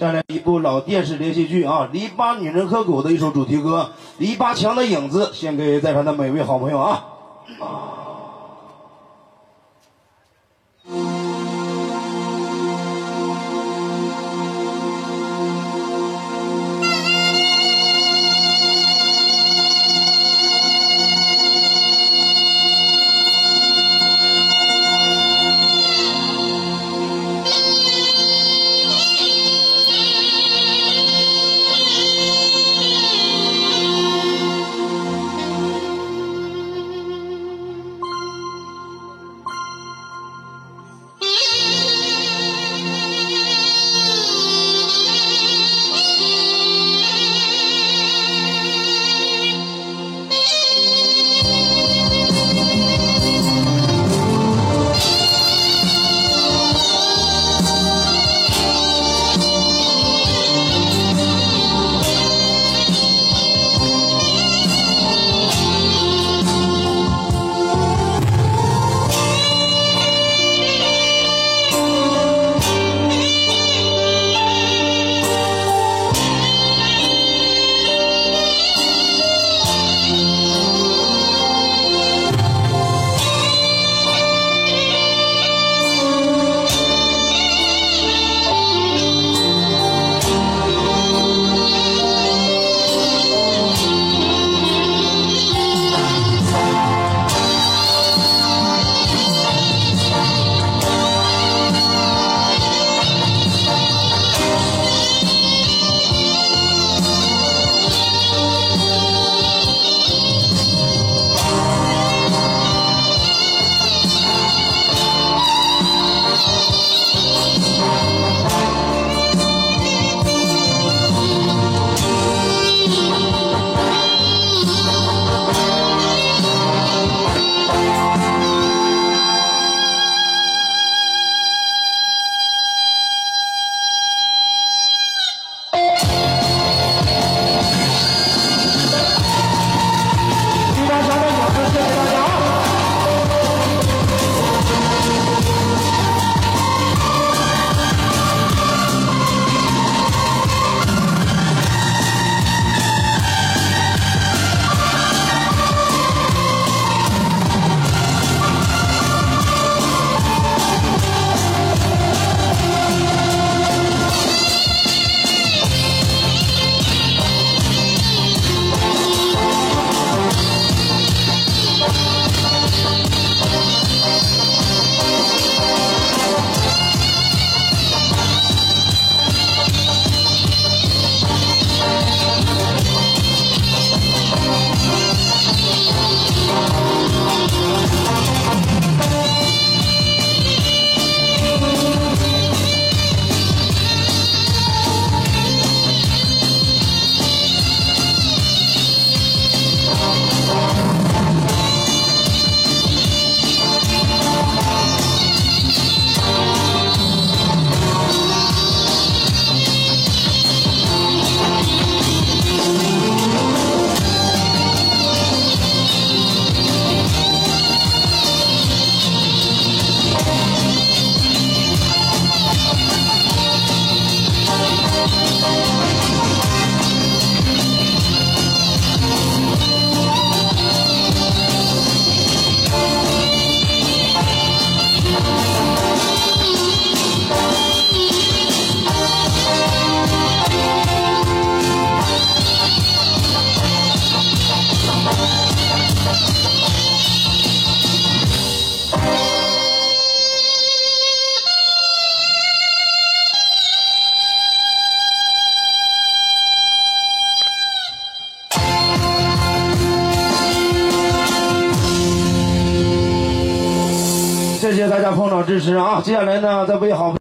带来一部老电视连续剧啊，《篱笆女人和狗》的一首主题歌《篱笆墙的影子》，献给在场的每位好朋友啊。支持啊！接下来呢，再喂好。